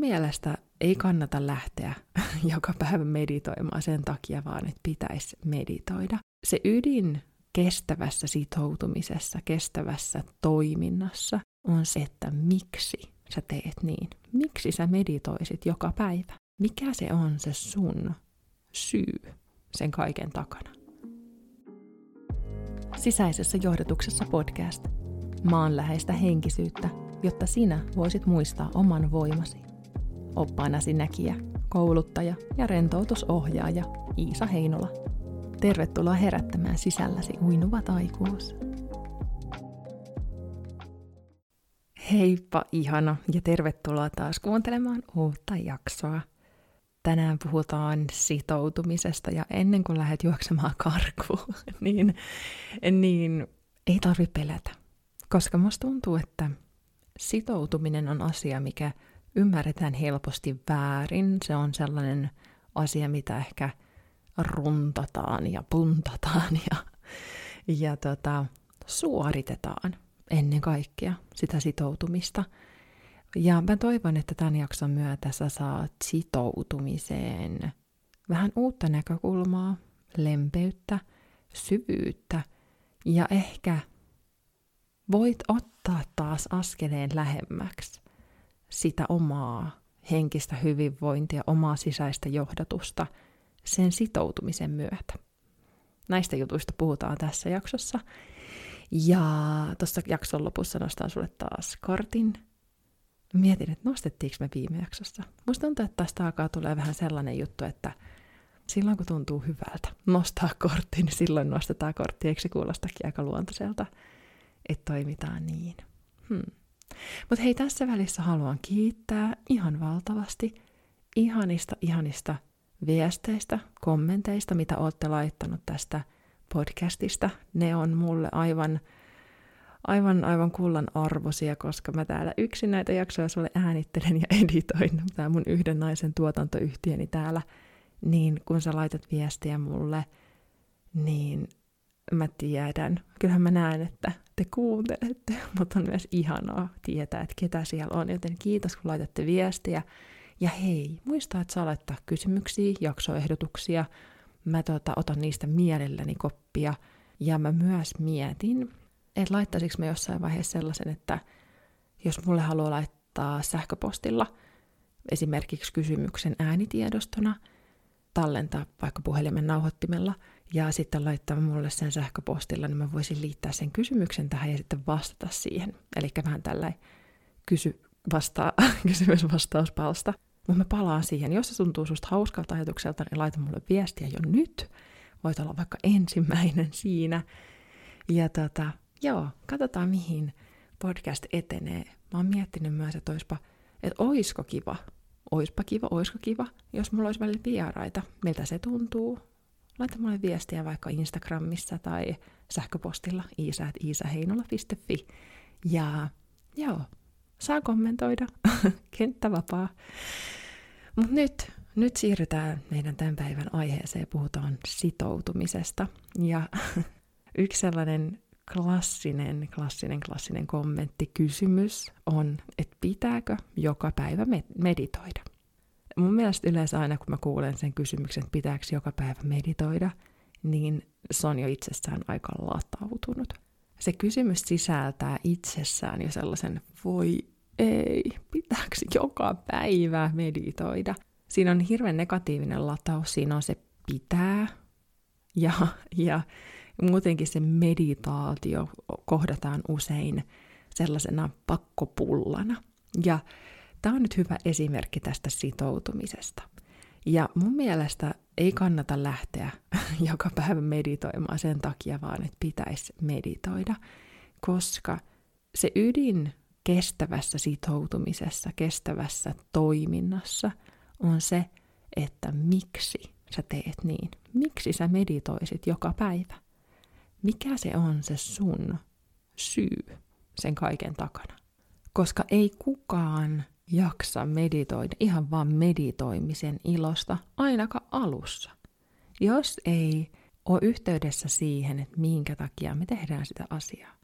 mielestä ei kannata lähteä joka päivä meditoimaan sen takia, vaan että pitäisi meditoida. Se ydin kestävässä sitoutumisessa, kestävässä toiminnassa on se, että miksi sä teet niin. Miksi sä meditoisit joka päivä? Mikä se on se sun syy sen kaiken takana? Sisäisessä johdotuksessa podcast. Maanläheistä henkisyyttä, jotta sinä voisit muistaa oman voimasi. Oppaanasi näkijä, kouluttaja ja rentoutusohjaaja Iisa Heinola. Tervetuloa herättämään sisälläsi uinuva taikuus. Heippa ihana ja tervetuloa taas kuuntelemaan uutta jaksoa. Tänään puhutaan sitoutumisesta ja ennen kuin lähdet juoksemaan karkuun, niin, niin ei tarvi pelätä. Koska musta tuntuu, että sitoutuminen on asia, mikä ymmärretään helposti väärin. Se on sellainen asia, mitä ehkä runtataan ja puntataan ja, ja tota, suoritetaan ennen kaikkea sitä sitoutumista. Ja mä toivon, että tämän jakson myötä sä saat sitoutumiseen vähän uutta näkökulmaa, lempeyttä, syvyyttä ja ehkä voit ottaa taas askeleen lähemmäksi sitä omaa henkistä hyvinvointia, omaa sisäistä johdatusta sen sitoutumisen myötä. Näistä jutuista puhutaan tässä jaksossa. Ja tuossa jakson lopussa nostan sulle taas kartin. Mietin, että nostettiinko me viime jaksossa. Musta tuntuu, että tästä alkaa tulee vähän sellainen juttu, että silloin kun tuntuu hyvältä nostaa kortti, niin silloin nostetaan kortti. Eikö se kuulostakin aika luontaiselta, että toimitaan niin? Hmm. Mutta hei, tässä välissä haluan kiittää ihan valtavasti ihanista, ihanista viesteistä, kommenteista, mitä olette laittanut tästä podcastista. Ne on mulle aivan, aivan, aivan kullan arvosia, koska mä täällä yksin näitä jaksoja sulle äänittelen ja editoin. Tämä mun yhden naisen tuotantoyhtiöni täällä. Niin kun sä laitat viestiä mulle, niin mä tiedän. Kyllähän mä näen, että te kuuntelette, mutta on myös ihanaa tietää, että ketä siellä on. Joten kiitos, kun laitatte viestiä. Ja hei, muista, että saa laittaa kysymyksiä, jaksoehdotuksia. Mä tota, otan niistä mielelläni koppia. Ja mä myös mietin, että laittaisinko mä jossain vaiheessa sellaisen, että jos mulle haluaa laittaa sähköpostilla esimerkiksi kysymyksen äänitiedostona, tallentaa vaikka puhelimen nauhoittimella – ja sitten laittaa mulle sen sähköpostilla, niin mä voisin liittää sen kysymyksen tähän ja sitten vastata siihen. Eli vähän tällainen kysy, vasta, kysymys-vastauspalsta. Mutta mä palaan siihen. Jos se tuntuu susta hauskalta ajatukselta, niin laita mulle viestiä jo nyt. Voit olla vaikka ensimmäinen siinä. Ja tota, joo, katsotaan mihin podcast etenee. Mä oon miettinyt myös, että oispa, että oisko kiva, oispa kiva, oisko kiva, jos mulla olisi välillä vieraita. Miltä se tuntuu? laita mulle viestiä vaikka Instagramissa tai sähköpostilla iisa.iisaheinola.fi. Ja joo, saa kommentoida, kenttä vapaa. Mutta nyt, nyt siirrytään meidän tämän päivän aiheeseen, puhutaan sitoutumisesta. Ja yksi sellainen klassinen, klassinen, klassinen kommentti, kysymys on, että pitääkö joka päivä meditoida? mun mielestä yleensä aina, kun mä kuulen sen kysymyksen, että pitääkö joka päivä meditoida, niin se on jo itsessään aika latautunut. Se kysymys sisältää itsessään jo sellaisen, voi ei, pitääkö joka päivä meditoida? Siinä on hirveän negatiivinen lataus, siinä on se pitää, ja, ja muutenkin se meditaatio kohdataan usein sellaisena pakkopullana. Ja Tämä on nyt hyvä esimerkki tästä sitoutumisesta. Ja mun mielestä ei kannata lähteä joka päivä meditoimaan sen takia, vaan että pitäisi meditoida, koska se ydin kestävässä sitoutumisessa, kestävässä toiminnassa on se, että miksi sä teet niin. Miksi sä meditoisit joka päivä? Mikä se on se sun syy sen kaiken takana? Koska ei kukaan jaksa meditoida ihan vaan meditoimisen ilosta, ainakaan alussa. Jos ei ole yhteydessä siihen, että minkä takia me tehdään sitä asiaa.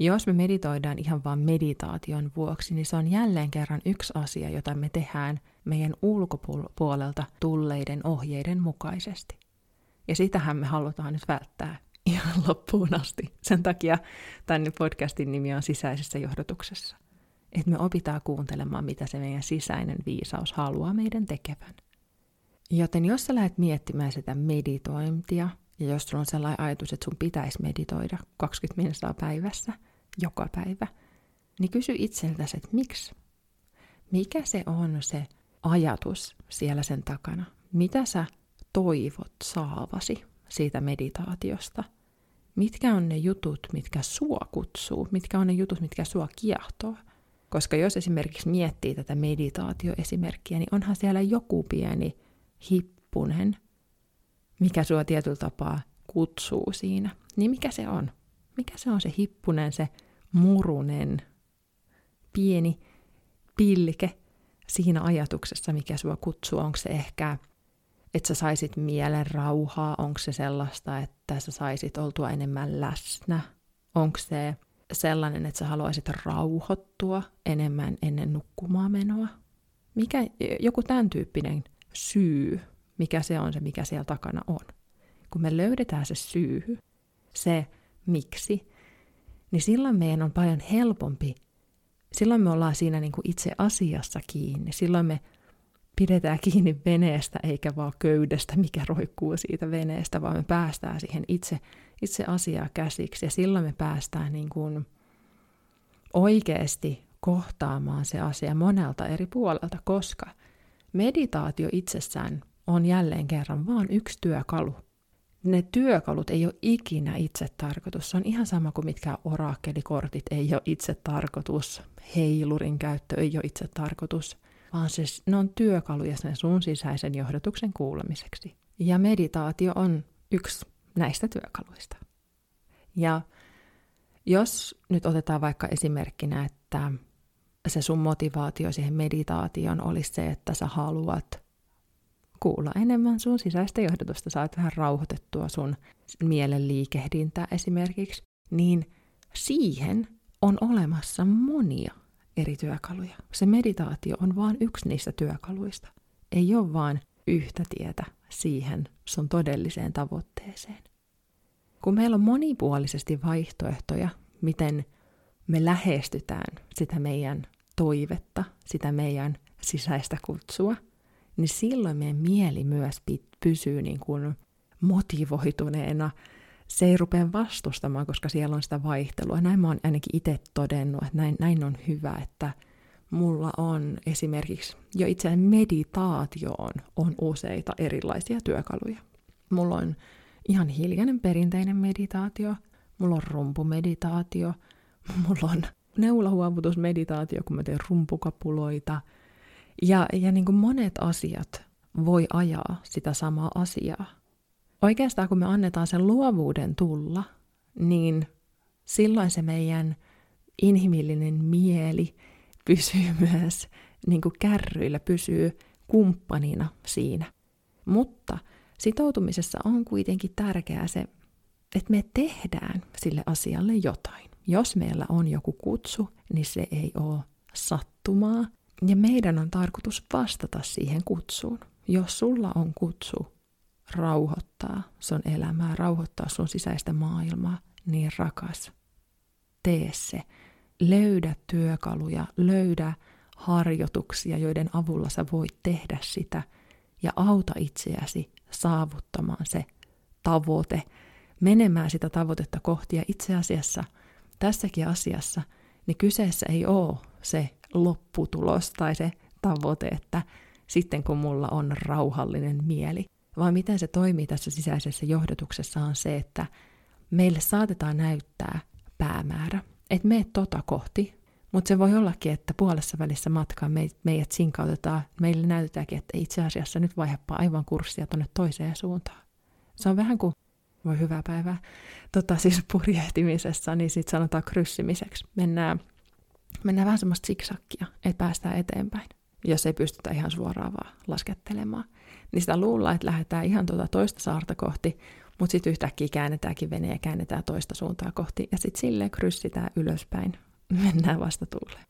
Jos me meditoidaan ihan vain meditaation vuoksi, niin se on jälleen kerran yksi asia, jota me tehdään meidän ulkopuolelta tulleiden ohjeiden mukaisesti. Ja sitähän me halutaan nyt välttää ihan loppuun asti. Sen takia tänne podcastin nimi on sisäisessä johdotuksessa. Että me opitaan kuuntelemaan, mitä se meidän sisäinen viisaus haluaa meidän tekevän. Joten jos sä lähdet miettimään sitä meditointia, ja jos sulla on sellainen ajatus, että sun pitäisi meditoida 20 minuuttia päivässä, joka päivä, niin kysy itseltäsi, että miksi? Mikä se on se ajatus siellä sen takana? Mitä sä toivot saavasi siitä meditaatiosta? Mitkä on ne jutut, mitkä sua kutsuu? Mitkä on ne jutut, mitkä sua kiehtoo? Koska jos esimerkiksi miettii tätä meditaatioesimerkkiä, niin onhan siellä joku pieni hippunen, mikä sua tietyllä tapaa kutsuu siinä. Niin mikä se on? Mikä se on se hippunen, se murunen, pieni pilke siinä ajatuksessa, mikä sua kutsuu? Onko se ehkä, että sä saisit mielen rauhaa? Onko se sellaista, että sä saisit oltua enemmän läsnä? Onko se sellainen, että sä haluaisit rauhoittua enemmän ennen nukkumaan menoa? Mikä, joku tämän tyyppinen syy, mikä se on se, mikä siellä takana on. Kun me löydetään se syy, se miksi, niin silloin meidän on paljon helpompi, silloin me ollaan siinä niin kuin itse asiassa kiinni, silloin me pidetään kiinni veneestä eikä vaan köydestä, mikä roikkuu siitä veneestä, vaan me päästään siihen itse, itse asiaa käsiksi ja silloin me päästään niin kuin oikeasti kohtaamaan se asia monelta eri puolelta, koska meditaatio itsessään on jälleen kerran vain yksi työkalu. Ne työkalut ei ole ikinä itse tarkoitus. Se on ihan sama kuin mitkä orakkelikortit ei ole itse tarkoitus. Heilurin käyttö ei ole itse tarkoitus, vaan se, ne on työkaluja sen sun sisäisen johdotuksen kuulemiseksi. Ja meditaatio on yksi näistä työkaluista. Ja jos nyt otetaan vaikka esimerkkinä, että se sun motivaatio siihen meditaation olisi se, että sä haluat kuulla enemmän sun sisäistä johdotusta, saat vähän rauhoitettua sun mielen liikehdintää esimerkiksi, niin siihen on olemassa monia eri työkaluja. Se meditaatio on vain yksi niistä työkaluista. Ei ole vain yhtä tietä siihen sun todelliseen tavoitteeseen. Kun meillä on monipuolisesti vaihtoehtoja, miten me lähestytään sitä meidän toivetta, sitä meidän sisäistä kutsua – niin silloin meidän mieli myös pysyy niin kuin motivoituneena. Se ei rupea vastustamaan, koska siellä on sitä vaihtelua. Näin mä oon ainakin itse todennut, että näin, näin on hyvä, että mulla on esimerkiksi jo itse meditaatioon on useita erilaisia työkaluja. Mulla on ihan hiljainen perinteinen meditaatio, mulla on rumpumeditaatio, mulla on neulahuovutusmeditaatio, kun mä teen rumpukapuloita – ja, ja niin kuin monet asiat voi ajaa sitä samaa asiaa. Oikeastaan kun me annetaan sen luovuuden tulla, niin silloin se meidän inhimillinen mieli pysyy myös niin kuin kärryillä, pysyy kumppanina siinä. Mutta sitoutumisessa on kuitenkin tärkeää se, että me tehdään sille asialle jotain. Jos meillä on joku kutsu, niin se ei ole sattumaa, ja meidän on tarkoitus vastata siihen kutsuun. Jos sulla on kutsu rauhoittaa sun elämää, rauhoittaa sun sisäistä maailmaa, niin rakas, tee se. Löydä työkaluja, löydä harjoituksia, joiden avulla sä voit tehdä sitä ja auta itseäsi saavuttamaan se tavoite, menemään sitä tavoitetta kohti. Ja itse asiassa tässäkin asiassa, niin kyseessä ei ole se lopputulos tai se tavoite, että sitten kun mulla on rauhallinen mieli, vaan miten se toimii tässä sisäisessä johdotuksessa on se, että meille saatetaan näyttää päämäärä, että me tota kohti, mutta se voi ollakin, että puolessa välissä matkaa meidät sinkautetaan, meille näytetäänkin, että itse asiassa nyt vaihdepa aivan kurssia tuonne toiseen suuntaan. Se on vähän kuin, voi hyvää päivää, tota, siis purjehtimisessa, niin sitten sanotaan kryssimiseksi. Mennään mennään vähän semmoista siksakkia, että päästään eteenpäin, jos ei pystytä ihan suoraan vaan laskettelemaan. Niin sitä luullaan, että lähdetään ihan tuota toista saarta kohti, Mutta sitten yhtäkkiä käännetäänkin vene ja käännetään toista suuntaa kohti ja sitten silleen kryssitään ylöspäin. Mennään vasta tuuleen.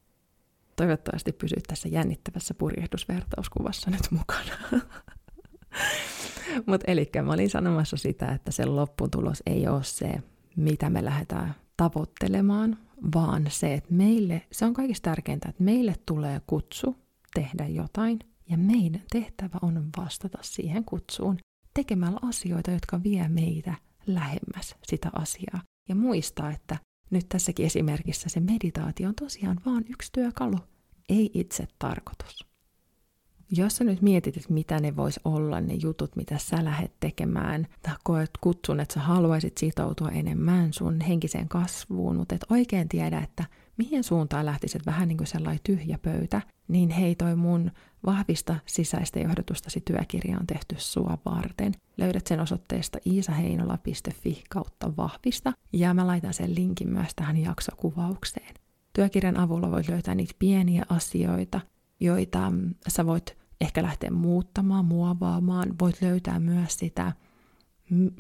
Toivottavasti pysyt tässä jännittävässä purjehdusvertauskuvassa nyt mukana. Mutta eli mä olin sanomassa sitä, että se lopputulos ei ole se, mitä me lähdetään tavoittelemaan, vaan se, että meille, se on kaikista tärkeintä, että meille tulee kutsu tehdä jotain, ja meidän tehtävä on vastata siihen kutsuun tekemällä asioita, jotka vie meitä lähemmäs sitä asiaa. Ja muistaa, että nyt tässäkin esimerkissä se meditaatio on tosiaan vain yksi työkalu, ei itse tarkoitus. Jos sä nyt mietit, että mitä ne vois olla ne jutut, mitä sä lähdet tekemään, tai koet kutsun, että sä haluaisit sitoutua enemmän sun henkiseen kasvuun, mutta et oikein tiedä, että mihin suuntaan lähtisit vähän niin kuin sellainen tyhjä pöytä, niin hei toi mun vahvista sisäistä johdotustasi työkirja on tehty sua varten. Löydät sen osoitteesta iisaheinola.fi kautta vahvista, ja mä laitan sen linkin myös tähän jaksokuvaukseen. Työkirjan avulla voit löytää niitä pieniä asioita, joita sä voit ehkä lähteä muuttamaan, muovaamaan. Voit löytää myös sitä,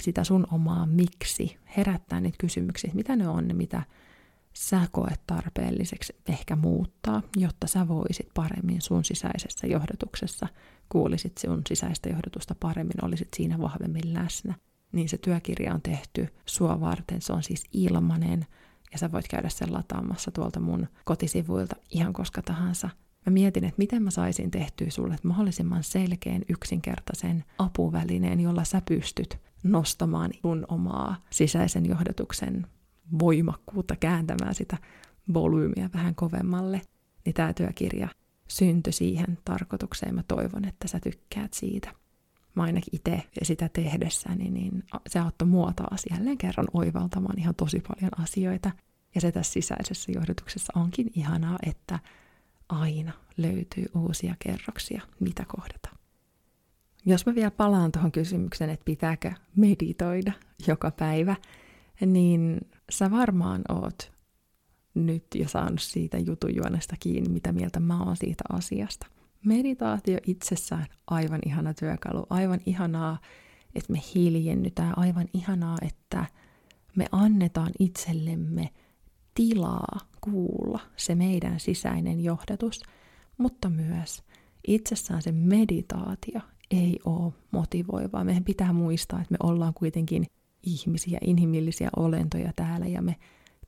sitä sun omaa miksi, herättää niitä kysymyksiä, mitä ne on mitä sä koet tarpeelliseksi ehkä muuttaa, jotta sä voisit paremmin sun sisäisessä johdotuksessa, kuulisit sun sisäistä johdotusta paremmin, olisit siinä vahvemmin läsnä. Niin se työkirja on tehty sua varten, se on siis ilmanen, ja sä voit käydä sen lataamassa tuolta mun kotisivuilta ihan koska tahansa. Mä mietin, että miten mä saisin tehtyä sulle mahdollisimman selkeän, yksinkertaisen apuvälineen, jolla sä pystyt nostamaan sun omaa sisäisen johdotuksen voimakkuutta, kääntämään sitä volyymiä vähän kovemmalle. Niin tämä työkirja syntyi siihen tarkoitukseen. Mä toivon, että sä tykkäät siitä. Mä ainakin itse sitä tehdessäni, niin se auttoi mua taas jälleen kerran oivaltamaan ihan tosi paljon asioita. Ja se tässä sisäisessä johdotuksessa onkin ihanaa, että aina löytyy uusia kerroksia, mitä kohdata. Jos mä vielä palaan tuohon kysymykseen, että pitääkö meditoida joka päivä, niin sä varmaan oot nyt jo saanut siitä jutujuonesta kiinni, mitä mieltä mä oon siitä asiasta. Meditaatio itsessään aivan ihana työkalu, aivan ihanaa, että me hiljennytään, aivan ihanaa, että me annetaan itsellemme tilaa kuulla se meidän sisäinen johdatus, mutta myös itsessään se meditaatio ei ole motivoivaa. Meidän pitää muistaa, että me ollaan kuitenkin ihmisiä, inhimillisiä olentoja täällä ja me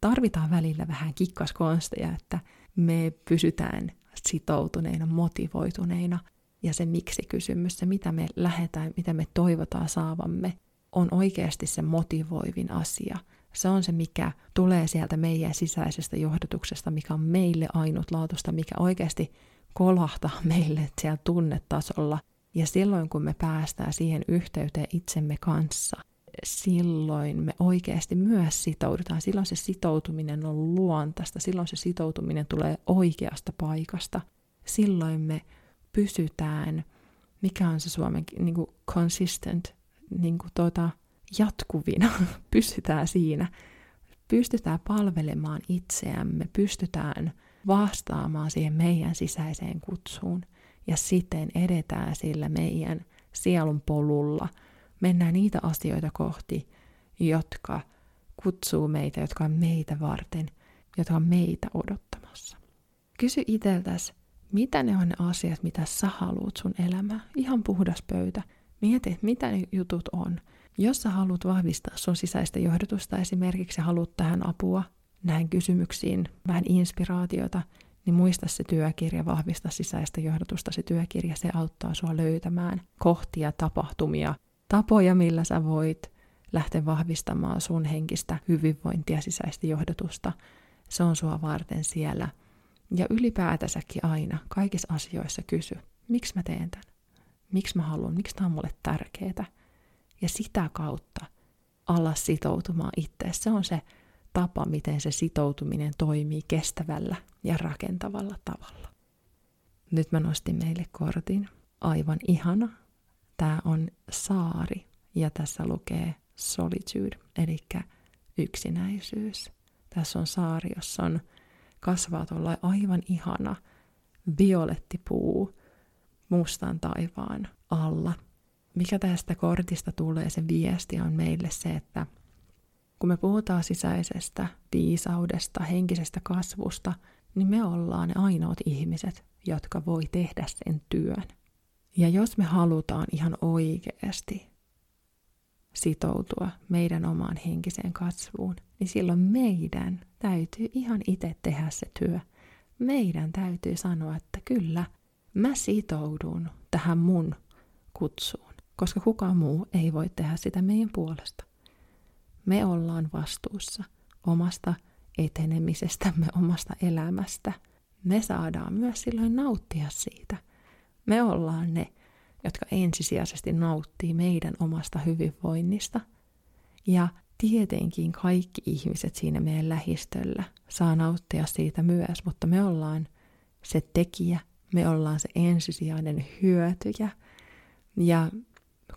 tarvitaan välillä vähän kikkaskonsteja, että me pysytään sitoutuneina, motivoituneina ja se miksi-kysymys, se mitä me lähetään, mitä me toivotaan saavamme, on oikeasti se motivoivin asia. Se on se, mikä tulee sieltä meidän sisäisestä johdotuksesta, mikä on meille ainutlaatuista, mikä oikeasti kolahtaa meille siellä tunnetasolla. Ja silloin, kun me päästään siihen yhteyteen itsemme kanssa, silloin me oikeasti myös sitoudutaan. Silloin se sitoutuminen on luontaista, silloin se sitoutuminen tulee oikeasta paikasta. Silloin me pysytään, mikä on se suomen niin kuin consistent, niin kuin tuota, jatkuvina, pysytään siinä. Pystytään palvelemaan itseämme, pystytään vastaamaan siihen meidän sisäiseen kutsuun ja siten edetään sillä meidän sielun polulla – mennään niitä asioita kohti, jotka kutsuu meitä, jotka on meitä varten, jotka on meitä odottamassa. Kysy itseltäsi, mitä ne on ne asiat, mitä sä haluat sun elämään. Ihan puhdas pöytä. Mieti, mitä ne jutut on. Jos sä haluat vahvistaa sun sisäistä johdotusta esimerkiksi ja haluat tähän apua näihin kysymyksiin, vähän inspiraatiota, niin muista se työkirja, vahvista sisäistä johdotusta. Se työkirja, se auttaa sua löytämään kohtia, tapahtumia, tapoja, millä sä voit lähteä vahvistamaan sun henkistä hyvinvointia, sisäistä johdotusta. Se on sua varten siellä. Ja ylipäätänsäkin aina, kaikissa asioissa kysy, miksi mä teen tämän? Miksi mä haluan? Miksi tämä on mulle tärkeää? Ja sitä kautta alla sitoutumaan itse. Se on se tapa, miten se sitoutuminen toimii kestävällä ja rakentavalla tavalla. Nyt mä nostin meille kortin. Aivan ihana, Tämä on saari ja tässä lukee solitude, eli yksinäisyys. Tässä on saari, jossa on kasvaa tuolla aivan ihana violettipuu mustan taivaan alla. mikä tästä kortista tulee, se viesti on meille se, että kun me puhutaan sisäisestä viisaudesta, henkisestä kasvusta, niin me ollaan ne ainoat ihmiset, jotka voi tehdä sen työn. Ja jos me halutaan ihan oikeasti sitoutua meidän omaan henkiseen kasvuun, niin silloin meidän täytyy ihan itse tehdä se työ. Meidän täytyy sanoa, että kyllä, mä sitoudun tähän mun kutsuun, koska kukaan muu ei voi tehdä sitä meidän puolesta. Me ollaan vastuussa omasta etenemisestämme, omasta elämästä. Me saadaan myös silloin nauttia siitä. Me ollaan ne, jotka ensisijaisesti nauttii meidän omasta hyvinvoinnista. Ja tietenkin kaikki ihmiset siinä meidän lähistöllä saa nauttia siitä myös, mutta me ollaan se tekijä, me ollaan se ensisijainen hyötyjä. Ja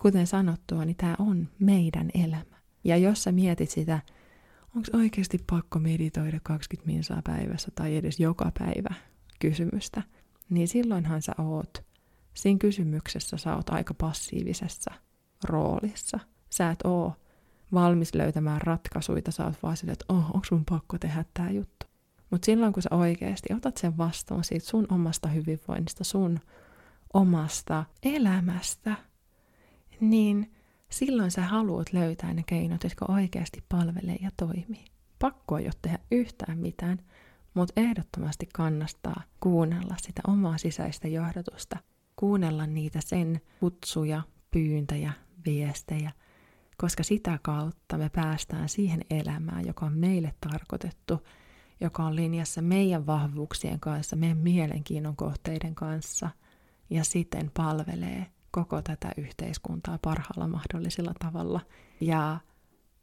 kuten sanottua, niin tämä on meidän elämä. Ja jos sä mietit sitä, onko oikeasti pakko meditoida 20 minsaa päivässä tai edes joka päivä kysymystä, niin silloinhan sä oot siinä kysymyksessä sä oot aika passiivisessa roolissa. Sä et oo valmis löytämään ratkaisuja, sä oot vaan sille, että oh, onko mun pakko tehdä tämä juttu. Mutta silloin kun sä oikeasti otat sen vastuun siitä sun omasta hyvinvoinnista, sun omasta elämästä, niin silloin sä haluat löytää ne keinot, jotka oikeasti palvelee ja toimii. Pakko ei ole tehdä yhtään mitään, mutta ehdottomasti kannattaa kuunnella sitä omaa sisäistä johdatusta – kuunnella niitä sen kutsuja, pyyntöjä, viestejä, koska sitä kautta me päästään siihen elämään, joka on meille tarkoitettu, joka on linjassa meidän vahvuuksien kanssa, meidän mielenkiinnon kohteiden kanssa ja siten palvelee koko tätä yhteiskuntaa parhaalla mahdollisella tavalla. Ja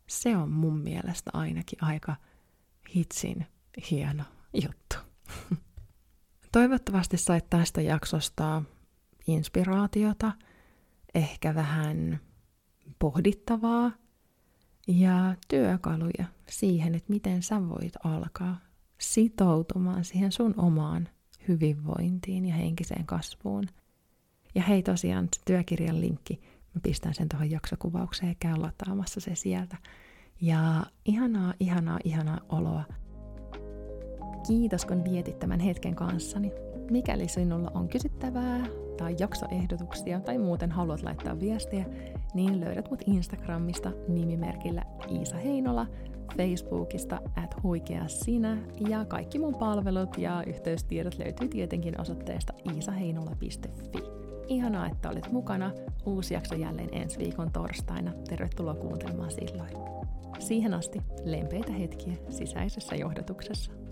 se on mun mielestä ainakin aika hitsin hieno juttu. Toivottavasti sait tästä jaksosta inspiraatiota, ehkä vähän pohdittavaa ja työkaluja siihen, että miten sä voit alkaa sitoutumaan siihen sun omaan hyvinvointiin ja henkiseen kasvuun. Ja hei tosiaan, työkirjan linkki, mä pistän sen tuohon jaksokuvaukseen ja käyn lataamassa se sieltä. Ja ihanaa, ihanaa, ihanaa oloa. Kiitos kun vietit tämän hetken kanssani. Mikäli sinulla on kysyttävää tai jaksoehdotuksia tai muuten haluat laittaa viestiä, niin löydät mut Instagramista nimimerkillä Iisa Heinola, Facebookista at huikea sinä ja kaikki mun palvelut ja yhteystiedot löytyy tietenkin osoitteesta iisaheinola.fi. Ihanaa, että olet mukana. Uusi jakso jälleen ensi viikon torstaina. Tervetuloa kuuntelemaan silloin. Siihen asti lempeitä hetkiä sisäisessä johdatuksessa.